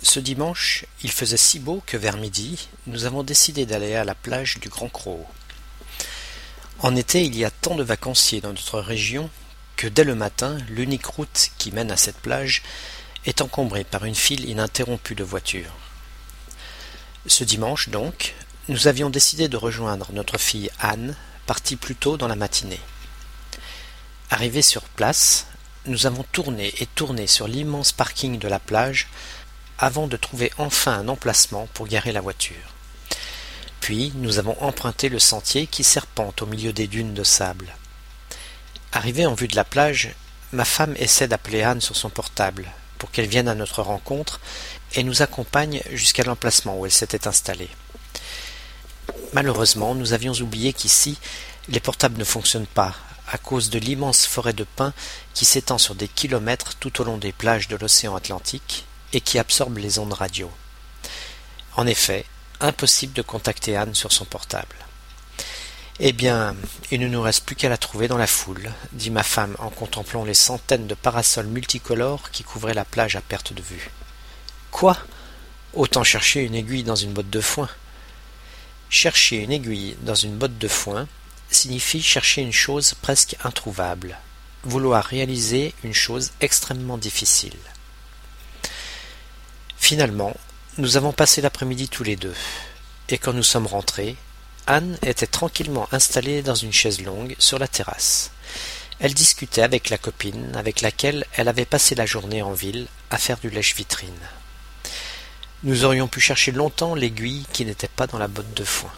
Ce dimanche, il faisait si beau que vers midi, nous avons décidé d'aller à la plage du Grand Croc. En été, il y a tant de vacanciers dans notre région que dès le matin, l'unique route qui mène à cette plage est encombrée par une file ininterrompue de voitures. Ce dimanche, donc, nous avions décidé de rejoindre notre fille Anne, partie plus tôt dans la matinée. Arrivés sur place, nous avons tourné et tourné sur l'immense parking de la plage avant de trouver enfin un emplacement pour garer la voiture. Puis nous avons emprunté le sentier qui serpente au milieu des dunes de sable. Arrivé en vue de la plage, ma femme essaie d'appeler Anne sur son portable pour qu'elle vienne à notre rencontre et nous accompagne jusqu'à l'emplacement où elle s'était installée. Malheureusement, nous avions oublié qu'ici, les portables ne fonctionnent pas à cause de l'immense forêt de pins qui s'étend sur des kilomètres tout au long des plages de l'océan Atlantique et qui absorbe les ondes radio. En effet, impossible de contacter Anne sur son portable. Eh bien, il ne nous reste plus qu'à la trouver dans la foule, dit ma femme en contemplant les centaines de parasols multicolores qui couvraient la plage à perte de vue. Quoi? Autant chercher une aiguille dans une botte de foin. Chercher une aiguille dans une botte de foin, signifie chercher une chose presque introuvable, vouloir réaliser une chose extrêmement difficile. Finalement, nous avons passé l'après-midi tous les deux, et quand nous sommes rentrés, Anne était tranquillement installée dans une chaise longue sur la terrasse. Elle discutait avec la copine avec laquelle elle avait passé la journée en ville à faire du lèche-vitrine. Nous aurions pu chercher longtemps l'aiguille qui n'était pas dans la botte de foin.